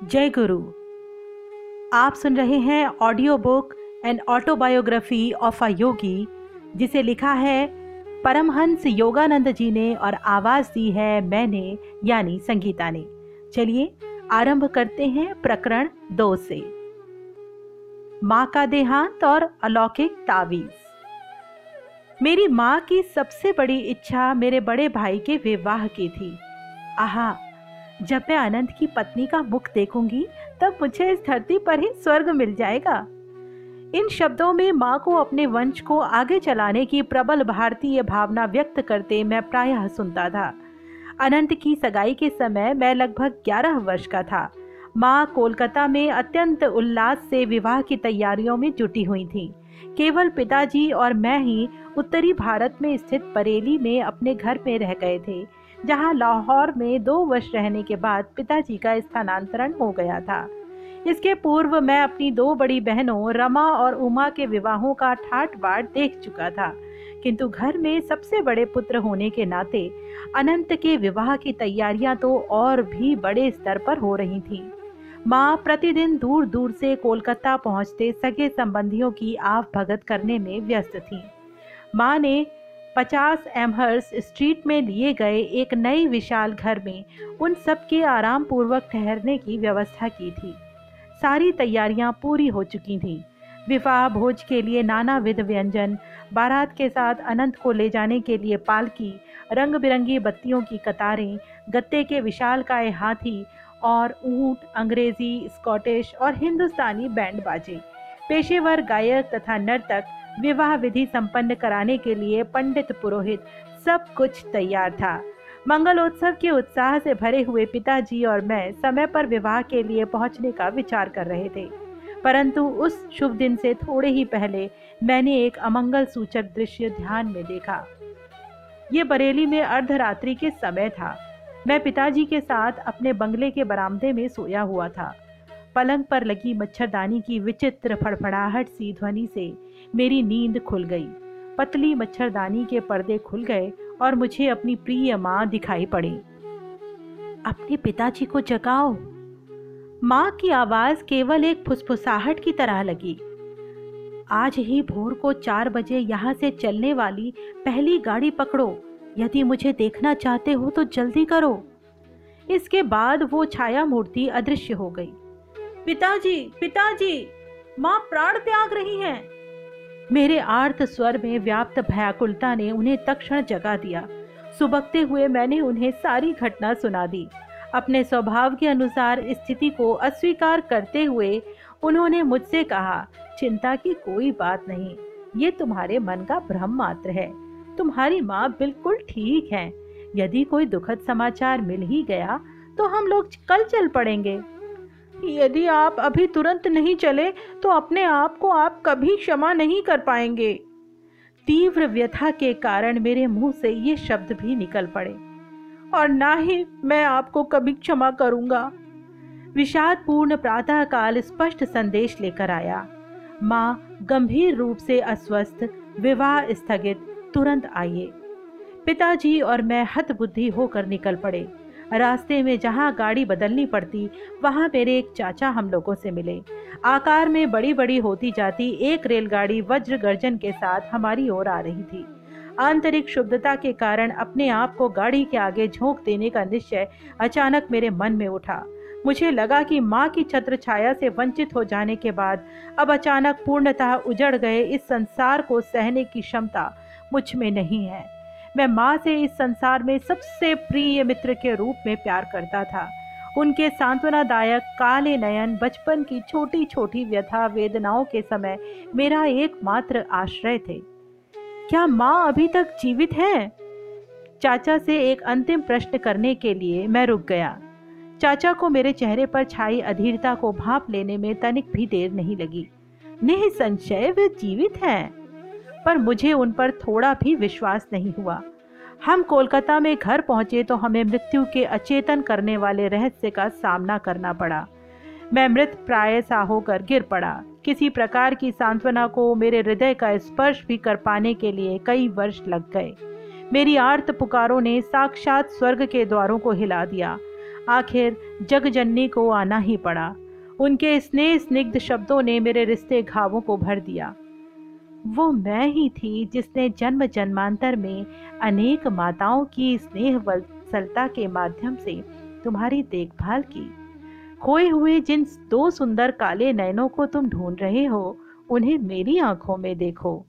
जय गुरु। आप सुन रहे हैं audio book and autobiography of a Yogi जिसे लिखा है परमहंस योगानंद जी ने और आवाज़ दी है मैंने, यानी संगीता ने। चलिए आरंभ करते हैं प्रकरण दो से। माँ का देहांत और अलौकिक तावीज। मेरी माँ की सबसे बड़ी इच्छा मेरे बड़े भाई के विवाह की थी। आहा जब मैं अनंत की पत्नी का मुख देखूँगी, तब मुझे इस धरती पर ही स्वर्ग मिल जाएगा। इन शब्दों में माँ को अपने वंश को आगे चलाने की प्रबल भारतीय भावना व्यक्त करते मैं प्रायः सुनता था। अनंत की सगाई के समय मैं लगभग 11 वर्ष का था। माँ कोलकाता में अत्यंत उल्लास से विवाह की तैयारियों में जुटी हुई थी। केवल पिताजी और मैं ही उत्तरी भारत में स्थित बरेली में अपने घर में रह गए थे। जहाँ लाहौर में दो वर्ष रहने के बाद पिताजी का स्थानांतरण हो गया था। इसके पूर्व मैं अपनी दो बड़ी बहनों, रमा और उमा के विवाहों का ठाट बाट देख चुका था। किंतु घर में सबसे बड़े पुत्र होने के नाते अनंत के विवाह की तैयारियाँ तो और भी बड़े स्तर पर हो रही थीं। माँ प्रतिदिन दूर दूर से कोलकाता पहुँचते सगे संबंधियों की आव भगत करने में व्यस्त थी। माँ ने 50 एमहर्स स्ट्रीट में लिए गए एक नए विशाल घर में उन सब के आराम पूर्वक ठहरने की व्यवस्था की थी। सारी तैयारियाँ पूरी हो चुकी थीं। विवाह भोज के लिए नाना विध व्यंजन, बारात के साथ अनंत को ले जाने के लिए पालकी रंग बिरंगी बत्तियों की कतारें, गत्ते के विशाल काय हाथी और ऊँट, अंग्रेज़ी, स्कॉटिश और हिंदुस्तानी बैंड बाजे। पेशेवर गायक तथा नर्तक विवाह विधि संपन्न कराने के लिए पंडित पुरोहित सब कुछ तैयार था। मंगलोत्सव के उत्साह से भरे हुए पिताजी और मैं समय पर विवाह के लिए पहुँचने का विचार कर रहे थे। परंतु उस शुभ दिन से थोड़े ही पहले मैंने एक अमंगल सूचक दृश्य ध्यान में देखा। ये बरेली में अर्धरात्रि के समय था। मैं पिताजी के साथ अपने बंगले के बरामदे में सोया हुआ था। पलंग पर लगी मच्छरदानी की विचित्र फड़फड़ाहट सी ध्वनि से मेरी नींद खुल गई। पतली मच्छरदानी के पर्दे खुल गए और मुझे अपनी प्रिय माँ दिखाई पड़ी। अपने पिताजी को जगाओ। माँ की आवाज़ केवल एक फुसफुसाहट की तरह लगी। आज ही भोर को चार बजे यहाँ से चलने वाली पहली गाड़ी पकड़ो। यदि मुझे देखना चाहते हो तो जल्दी करो। इसके बाद वो छाया मूर्ति अदृश्य हो गई। पिताजी पिताजी, माँ प्राण त्याग रही हैं। मेरे आर्त स्वर में व्याप्त भयाकुलता ने उन्हें तक्षण जगा दिया। सुबकते हुए मैंने उन्हें सारी घटना सुना दी। अपने स्वभाव के अनुसार स्थिति को अस्वीकार करते हुए उन्होंने मुझसे कहा, चिंता की कोई बात नहीं, ये तुम्हारे मन का भ्रम मात्र है। तुम्हारी माँ बिल्कुल ठीक है। यदि कोई दुखद समाचार मिल ही गया तो हम लोग कल चल पड़ेंगे। यदि आप अभी तुरंत नहीं चले तो अपने आप को आप कभी क्षमा नहीं कर पाएँगे। तीव्र व्यथा के कारण मेरे मुँह से ये शब्द भी निकल पड़े। और ना ही मैं आपको कभी क्षमा करूँगा। विषाद पूर्ण प्रातः काल स्पष्ट संदेश लेकर आया। माँ गंभीर रूप से अस्वस्थ, विवाह स्थगित, तुरंत आइए। पिताजी और मैं हत बुद्धि होकर निकल पड़े। रास्ते में जहाँ गाड़ी बदलनी पड़ती, वहाँ मेरे एक चाचा हम लोगों से मिले। आकार में बड़ी बड़ी होती जाती एक रेलगाड़ी वज्र गर्जन के साथ हमारी ओर आ रही थी। आंतरिक शुद्धता के कारण अपने आप को गाड़ी के आगे झोंक देने का निश्चय अचानक मेरे मन में उठा। मुझे लगा कि माँ की छत्र छाया से वंचित हो जाने के बाद अब अचानक पूर्णतः उजड़ गए इस संसार को सहने की क्षमता मुझमें नहीं है। मैं माँ से इस संसार में सबसे प्रिय मित्र के रूप में प्यार करता था। उनके सांत्वनादायक, काले नयन, बचपन की छोटी छोटी व्यथा, वेदनाओं के समय मेरा एकमात्र आश्रय थे। क्या माँ अभी तक जीवित है? चाचा से एक अंतिम प्रश्न करने के लिए मैं रुक गया। चाचा को मेरे चेहरे पर छाई अधीरता को भाप लेने में तनिक भी देर नहीं लगी। निसंशय वे जीवित हैं। पर मुझे उन पर थोड़ा भी विश्वास नहीं हुआ। हम कोलकाता में घर पहुँचे तो हमें मृत्यु के अचेतन करने वाले रहस्य का सामना करना पड़ा। मैं मृत प्राय सा होकर गिर पड़ा। किसी प्रकार की सांत्वना को मेरे हृदय का स्पर्श भी कर पाने के लिए कई वर्ष लग गए। मेरी आर्त पुकारों ने साक्षात स्वर्ग के द्वारों को हिला दिया। आखिर जगजननी को आना ही पड़ा। उनके स्नेह स्निग्ध शब्दों ने मेरे रिश्ते घावों को भर दिया। वो मैं ही थी जिसने जन्म जन्मांतर में अनेक माताओं की स्नेह वत्सलता के माध्यम से तुम्हारी देखभाल की। खोए हुए जिन दो सुंदर काले नयनों को तुम ढूंढ रहे हो, उन्हें मेरी आँखों में देखो।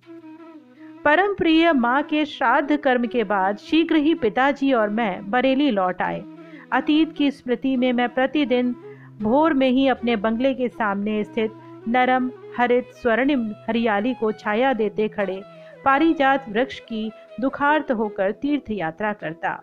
परम प्रिय माँ के श्राद्ध कर्म के बाद शीघ्र ही पिताजी और मैं बरेली लौट आए। अतीत की स्मृति में मैं प्रतिदिन भोर में ही अपने बंगले के सामने स्थित नरम, हरित, स्वर्णिम हरियाली को छाया देते खड़े। पारिजात वृक्ष की दुखार्त होकर तीर्थ यात्रा करता।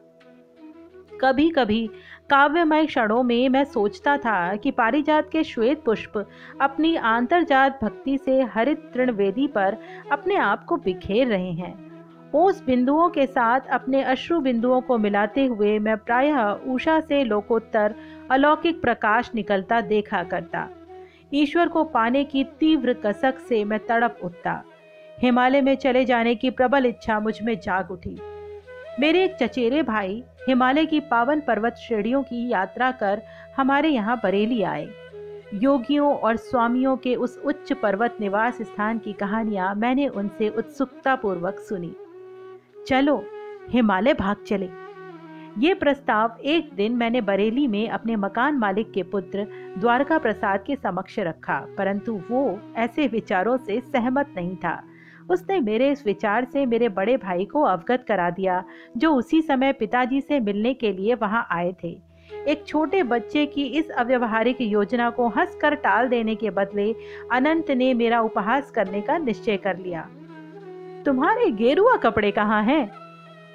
कभी कभी काव्यमय क्षणों में मैं सोचता था कि पारिजात के श्वेत पुष्प अपनी आंतरजात भक्ति से हरित तृणवेदी पर अपने आप को बिखेर रहे हैं। ओस बिंदुओं के साथ अपने अश्रु बिंदुओं को मिलाते हुए मैं प्रायः उषा से लोकोत्तर अलौकिक प्रकाश निकलता देखा करता। ईश्वर को पाने की तीव्र कसक से मैं तड़प उठता। हिमालय में चले जाने की प्रबल इच्छा मुझमें जाग उठी। मेरे एक चचेरे भाई हिमालय की पावन पर्वत श्रेणियों की यात्रा कर हमारे यहाँ बरेली आए। योगियों और स्वामियों के उस उच्च पर्वत निवास स्थान की कहानियाँ मैंने उनसे उत्सुकता पूर्वक सुनी। चलो, हिमालय भाग चले। ये प्रस्ताव एक दिन मैंने बरेली में अपने मकान मालिक के पुत्र द्वारका प्रसाद के समक्ष रखा, परंतु वो ऐसे विचारों से सहमत नहीं था। उसने मेरे इस विचार से मेरे बड़े भाई को अवगत करा दिया, जो उसी समय पिताजी से मिलने के लिए वहाँ आए थे। एक छोटे बच्चे की इस अव्यवहारिक योजना को हंसकर टाल देने के बदले अनंत ने मेरा उपहास करने का निश्चय कर लिया। तुम्हारे गेरुआ कपड़े कहाँ हैं?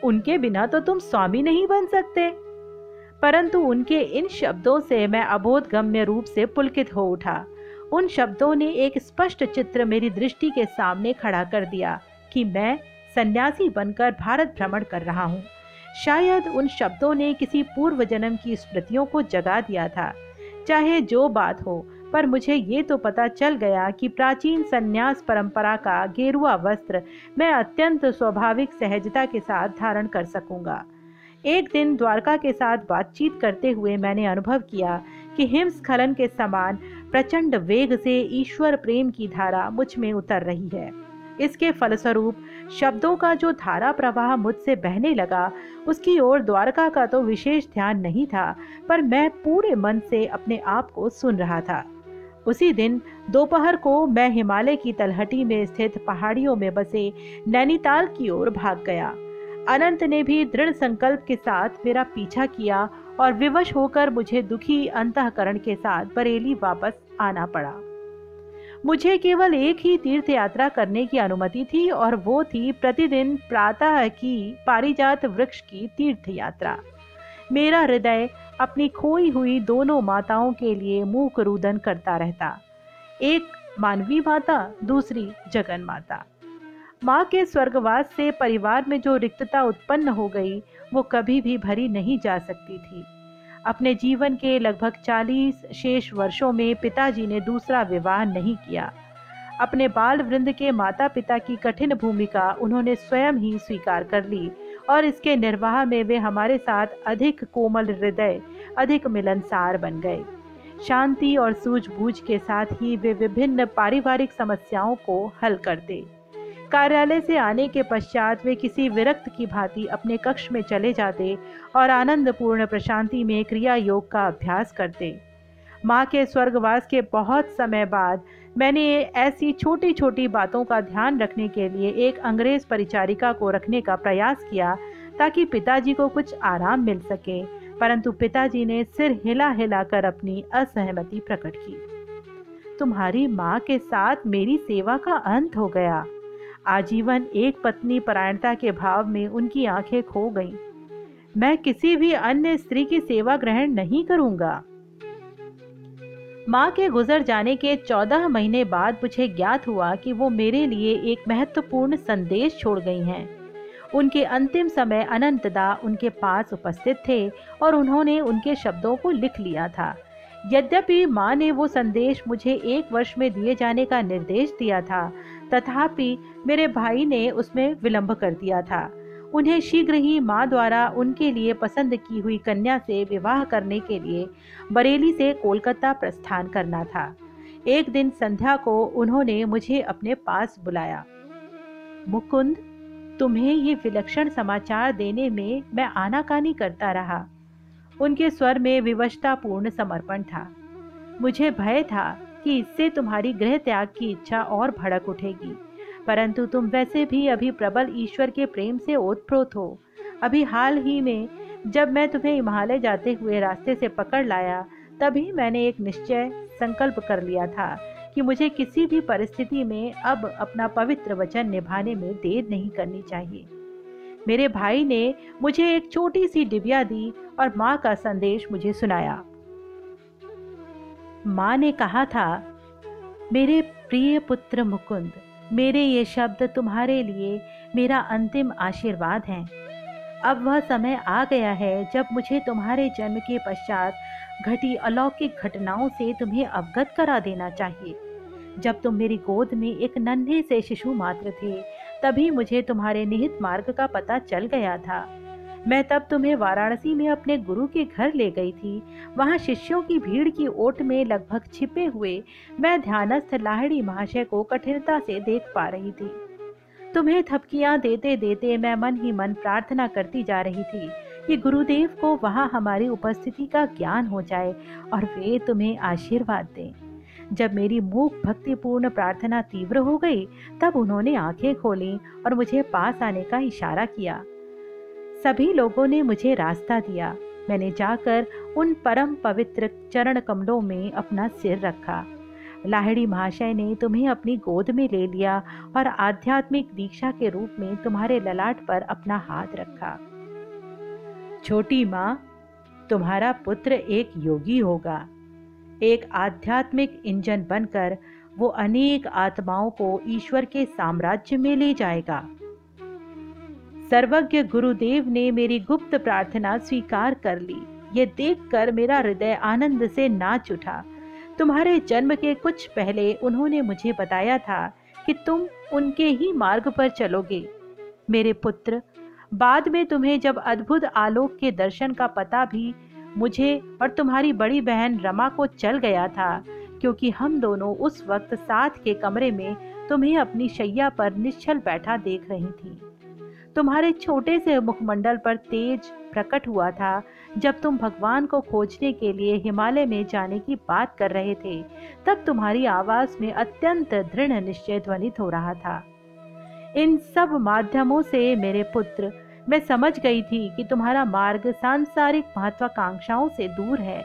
उनके बिना तो तुम स्वामी नहीं बन सकते। परंतु उनके इन शब्दों से मैं अबोध गम्य रूप से पुलकित हो उठा। उन शब्दों ने एक स्पष्ट चित्र मेरी दृष्टि के सामने खड़ा कर दिया कि मैं सन्यासी बनकर भारत भ्रमण कर रहा हूँ। शायद उन शब्दों ने किसी पूर्व जन्म की स्मृतियों को जगा दिया था। चाहे जो बात हो पर मुझे ये तो पता चल गया कि प्राचीन संन्यास परंपरा का गेरुआ वस्त्र मैं अत्यंत स्वाभाविक सहजता के साथ धारण कर सकूँगा। एक दिन द्वारका के साथ बातचीत करते हुए मैंने अनुभव किया कि हिमस्खलन के समान प्रचंड वेग से ईश्वर प्रेम की धारा मुझमें उतर रही है। इसके फलस्वरूप शब्दों का जो धारा प्रवाह मुझसे बहने लगा, उसकी ओर द्वारका का तो विशेष ध्यान नहीं था, पर मैं पूरे मन से अपने आप को सुन रहा था। उसी दिन दोपहर को मैं हिमालय की तलहटी में स्थित पहाड़ियों में बसे नैनीताल की ओर भाग गया। अनंत ने भी दृढ़ संकल्प के साथ मेरा पीछा किया और विवश होकर मुझे दुखी अंतकरण के साथ बरेली वापस आना पड़ा। मुझे केवल एक ही तीर्थ यात्रा करने की अनुमति थी और वो थी प्रतिदिन प्रातः की पारिजात वृक्ष की तीर्थ यात्रा मेरा हृदय अपनी खोई हुई दोनों माताओं के लिए मुख रुदन करता रहता। एक मानवी माता, दूसरी जगन माता। माँ के स्वर्गवास से परिवार में जो रिक्तता उत्पन्न हो गई, वो कभी भी भरी नहीं जा सकती थी। अपने जीवन के लगभग 40 शेष वर्षों में पिताजी ने दूसरा विवाह नहीं किया। अपने बाल वृंद के माता पिता की कठिन भूमिका उन्होंने स्वयं ही स्वीकार कर ली। और इसके निर्वाह में वे हमारे साथ अधिक कोमल हृदय, अधिक मिलनसार बन गए। शांति और सूझबूझ के साथ ही वे विभिन्न पारिवारिक समस्याओं को हल करते कार्यालय से आने के पश्चात वे किसी विरक्त की भांति अपने कक्ष में चले जाते और आनंदपूर्ण प्रशांति में क्रिया योग का अभ्यास करते। माँ के स्वर्गवास के बहुत समय बाद मैंने ऐसी छोटी छोटी बातों का ध्यान रखने के लिए एक अंग्रेज़ परिचारिका को रखने का प्रयास किया ताकि पिताजी को कुछ आराम मिल सके, परंतु पिताजी ने सिर हिला हिला कर अपनी असहमति प्रकट की। तुम्हारी माँ के साथ मेरी सेवा का अंत हो गया। आजीवन एक पत्नी परायणता के भाव में उनकी आँखें खो गईं। मैं किसी भी अन्य स्त्री की सेवा ग्रहण नहीं करूँगा। माँ के गुजर जाने के चौदह महीने बाद मुझे ज्ञात हुआ कि वो मेरे लिए एक महत्वपूर्ण संदेश छोड़ गई हैं। उनके अंतिम समय अनंतदा उनके पास उपस्थित थे और उन्होंने उनके शब्दों को लिख लिया था। यद्यपि माँ ने वो संदेश मुझे एक वर्ष में दिए जाने का निर्देश दिया था, तथापि मेरे भाई ने उसमें विलंब कर दिया था। उन्हें शीघ्र ही माँ द्वारा उनके लिए पसंद की हुई कन्या से विवाह करने के लिए बरेली से कोलकाता प्रस्थान करना था। एक दिन संध्या को उन्होंने मुझे अपने पास बुलाया। मुकुंद, तुम्हें ये विलक्षण समाचार देने में मैं आनाकानी करता रहा। उनके स्वर में विवशतापूर्ण समर्पण था। मुझे भय था कि इससे तुम्हारी गृह त्याग की इच्छा और भड़क उठेगी। परंतु तुम वैसे भी अभी प्रबल ईश्वर के प्रेम से ओतप्रोत हो। अभी हाल ही में, जब मैं तुम्हें हिमालय जाते हुए रास्ते से पकड़ लाया, तभी मैंने एक निश्चय संकल्प कर लिया था कि मुझे किसी भी परिस्थिति में अब अपना पवित्र वचन निभाने में देर नहीं करनी चाहिए। मेरे भाई ने मुझे एक छोटी सी डिबिया दी और माँ का संदेश मुझे सुनाया। माँ ने कहा था, मेरे प्रिय पुत्र मुकुंद मेरे ये शब्द तुम्हारे लिए मेरा अंतिम आशीर्वाद हैं। अब वह समय आ गया है जब मुझे तुम्हारे जन्म के पश्चात घटी अलौकिक घटनाओं से तुम्हें अवगत करा देना चाहिए। जब तुम मेरी गोद में एक नन्हे से शिशु मात्र थे, तभी मुझे तुम्हारे निहित मार्ग का पता चल गया था। मैं तब तुम्हें वाराणसी में अपने गुरु के घर ले गई थी। वहाँ शिष्यों की भीड़ की ओट में लगभग छिपे हुए मैं ध्यानस्थ लाहड़ी महाशय को कठिनता से देख पा रही थी। तुम्हें थपकियाँ देते देते मैं मन ही मन प्रार्थना करती जा रही थी कि गुरुदेव को वहाँ हमारी उपस्थिति का ज्ञान हो जाए और वे तुम्हें आशीर्वाद दें। जब मेरी मूक भक्तिपूर्ण प्रार्थना तीव्र हो गई, तब उन्होंने आँखें खोली और मुझे पास आने का इशारा किया। सभी लोगों ने मुझे रास्ता दिया। मैंने जाकर उन परम पवित्र चरण कमलों में अपना सिर रखा। लाहड़ी महाशय ने तुम्हें अपनी गोद में ले लिया और आध्यात्मिक दीक्षा के रूप में तुम्हारे ललाट पर अपना हाथ रखा। छोटी माँ, तुम्हारा पुत्र एक योगी होगा। एक आध्यात्मिक इंजन बनकर वो अनेक आत्माओं को ईश्वर के साम्राज्य में ले जाएगा। सर्वज्ञ गुरुदेव ने मेरी गुप्त प्रार्थना स्वीकार कर ली। ये देखकर मेरा हृदय आनंद से नाच उठा। तुम्हारे जन्म के कुछ पहले उन्होंने मुझे बताया था कि तुम उनके ही मार्ग पर चलोगे। मेरे पुत्र, बाद में तुम्हें जब अद्भुत आलोक के दर्शन का पता भी मुझे और तुम्हारी बड़ी बहन रमा को चल गया था, क्योंकि हम दोनों उस वक्त साथ के कमरे में तुम्हें अपनी शैया पर निश्चल बैठा देख रही थी। तुम्हारे छोटे से मुखमंडल पर तेज प्रकट हुआ था, जब तुम भगवान को खोजने के लिए हिमालय में जाने की बात कर रहे थे, तब तुम्हारी आवाज़ में अत्यंत दृढ़ निश्चय ध्वनित हो रहा था। इन सब माध्यमों से मेरे पुत्र, मैं समझ गई थी कि तुम्हारा मार्ग सांसारिक महत्वाकांक्षाओं से दूर है।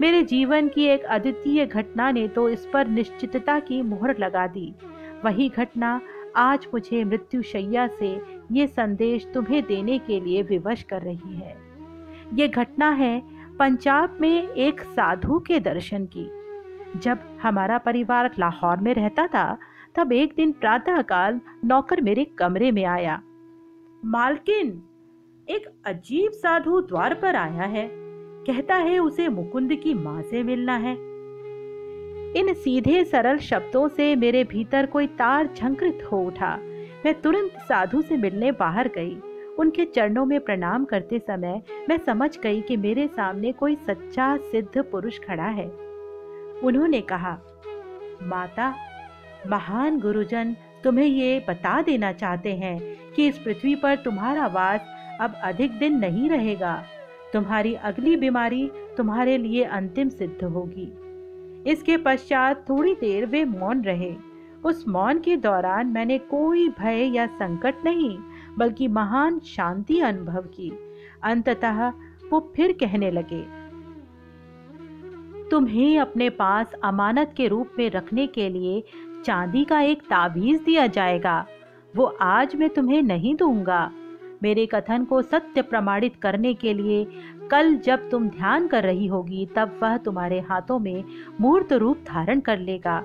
मेरे जीवन की एक अद्वितीय घटना ने तो इस पर निश्चितता की मुहर लगा दी। वही घटना आज मुझे मृत्यु शैया से ये संदेश तुम्हें देने के लिए विवश कर रही है। ये घटना है पंजाब में एक साधु के दर्शन की। जब हमारा परिवार लाहौर में रहता था, तब एक दिन प्रातःकाल नौकर मेरे कमरे में आया। मालकिन, एक अजीब साधु द्वार पर आया है। कहता है उसे मुकुंद की माँ से मिलना है। इन सीधे सरल शब्दों से मेरे भीतर कोई तार झंकृत हो उठा। मैं तुरंत साधु से मिलने बाहर गई। उनके चरणों में प्रणाम करते समय मैं समझ गई कि मेरे सामने कोई सच्चा, सिद्ध पुरुष खड़ा है। उन्होंने कहा, माता, महान गुरुजन, तुम्हें ये बता देना चाहते हैं कि इस पृथ्वी पर तुम्हारा वास अब अधिक दिन नहीं रहेगा। तुम्हारी अगली बीमारी तुम्हारे लिए अंतिम सिद्ध होगी। इसके पश्चात थोड़ी देर वे मौन रहे। उस मौन के दौरान मैंने कोई भय या संकट नहीं, बल्कि महान शांति अनुभव की। अंततः वो फिर कहने लगे, तुम्हें अपने पास अमानत के रूप में रखने के लिए चांदी का एक ताबीज दिया जाएगा। वो आज मैं तुम्हें नहीं दूँगा। मेरे कथन को सत्य प्रमाणित करने के लिए कल जब तुम ध्यान कर रही होगी, तब वह तुम्हारे हाथों में मूर्त रूप धारण कर लेगा।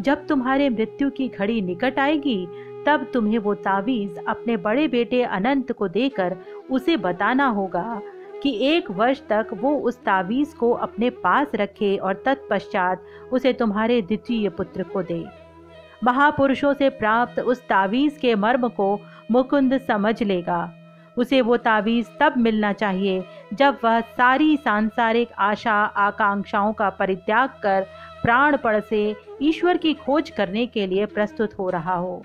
जब तुम्हारे मृत्यु की घड़ी निकट आएगी, तब तुम्हें वो तावीज अपने बड़े बेटे अनंत को देकर उसे बताना होगा कि एक वर्ष तक वो उस तावीज को अपने पास रखे और तत्पश्चात उसे तुम्हारे द्वितीय पुत्र को दे। महापुरुषों से प्राप्त उस तावीज के मर्म को मुकुंद समझ लेगा। उसे वो तावीज़ तब मिलना चाहिए जब वह सारी सांसारिक आशा, आकांक्षाओं का परित्याग कर प्राण प्राणपण से ईश्वर की खोज करने के लिए प्रस्तुत हो रहा हो।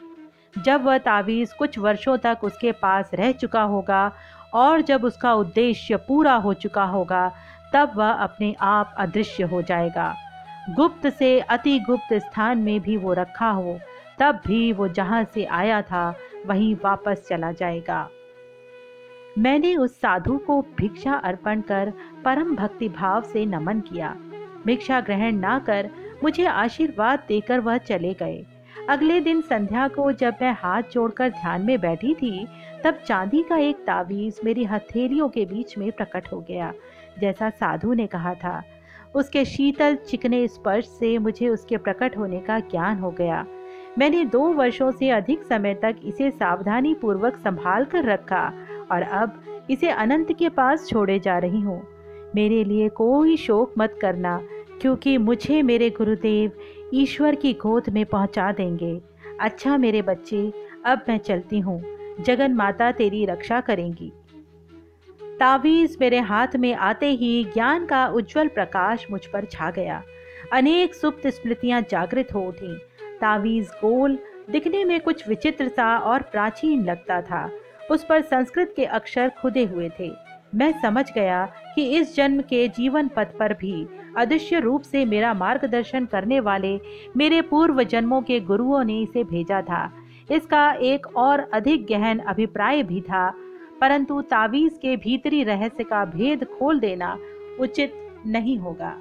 जब वह तावीज़ कुछ वर्षों तक उसके पास रह चुका होगा और जब उसका उद्देश्य पूरा हो चुका होगा, तब वह अपने आप अदृश्य हो जाएगा। गुप्त से अति गुप्त स्थान में भी वो रखा हो, तब भी वो जहाँ से आया था, वहीं वापस चला जाएगा। मैंने उस साधु को भिक्षा अर्पण कर परम भक्ति भाव से नमन किया। भिक्षा ग्रहण ना कर मुझे आशीर्वाद देकर वह चले गए। अगले दिन संध्या को जब मैं हाथ जोड़कर ध्यान में बैठी थी, तब चांदी का एक तावीज मेरी हथेलियों के बीच में प्रकट हो गया, जैसा साधु ने कहा था। उसके शीतल चिकने स्पर्श से मुझे उसके प्रकट होने का ज्ञान हो गया। मैंने दो वर्षों से अधिक समय तक इसे सावधानी पूर्वक संभाल कर रखा। और अब इसे अनंत के पास छोड़े जा रही हूँ। मेरे लिए कोई शोक मत करना, क्योंकि मुझे मेरे गुरुदेव ईश्वर की गोद में पहुँचा देंगे। अच्छा मेरे बच्चे, अब मैं चलती हूँ। जगन माता तेरी रक्षा करेंगी। तावीज मेरे हाथ में आते ही ज्ञान का उज्जवल प्रकाश मुझ पर छा गया। अनेक सुप्त स्मृतियाँ जागृत हो उठी। तावीज गोल दिखने में कुछ विचित्र सा और प्राचीन लगता था। उस पर संस्कृत के अक्षर खुदे हुए थे। मैं समझ गया कि इस जन्म के जीवन पथ पर भी अदृश्य रूप से मेरा मार्गदर्शन करने वाले मेरे पूर्व जन्मों के गुरुओं ने इसे भेजा था। इसका एक और अधिक गहन अभिप्राय भी था, परंतु तावीज के भीतरी रहस्य का भेद खोल देना उचित नहीं होगा।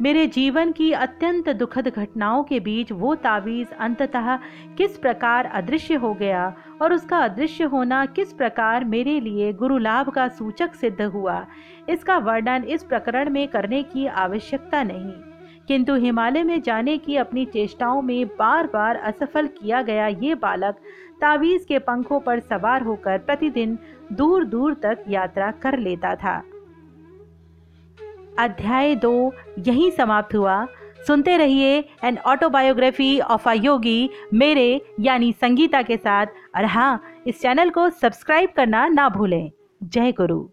मेरे जीवन की अत्यंत दुखद घटनाओं के बीच वो तावीज अंततः किस प्रकार अदृश्य हो गया और उसका अदृश्य होना किस प्रकार मेरे लिए गुरु लाभ का सूचक सिद्ध हुआ, इसका वर्णन इस प्रकरण में करने की आवश्यकता नहीं। किंतु हिमालय में जाने की अपनी चेष्टाओं में बार बार असफल किया गया ये बालक तावीज के पंखों पर सवार होकर प्रतिदिन दूर दूर तक यात्रा कर लेता था। अध्याय दो यहीं समाप्त हुआ। सुनते रहिए an autobiography of a Yogi मेरे यानी संगीता के साथ। और हाँ इस चैनल को सब्सक्राइब करना ना भूलें। जय गुरु।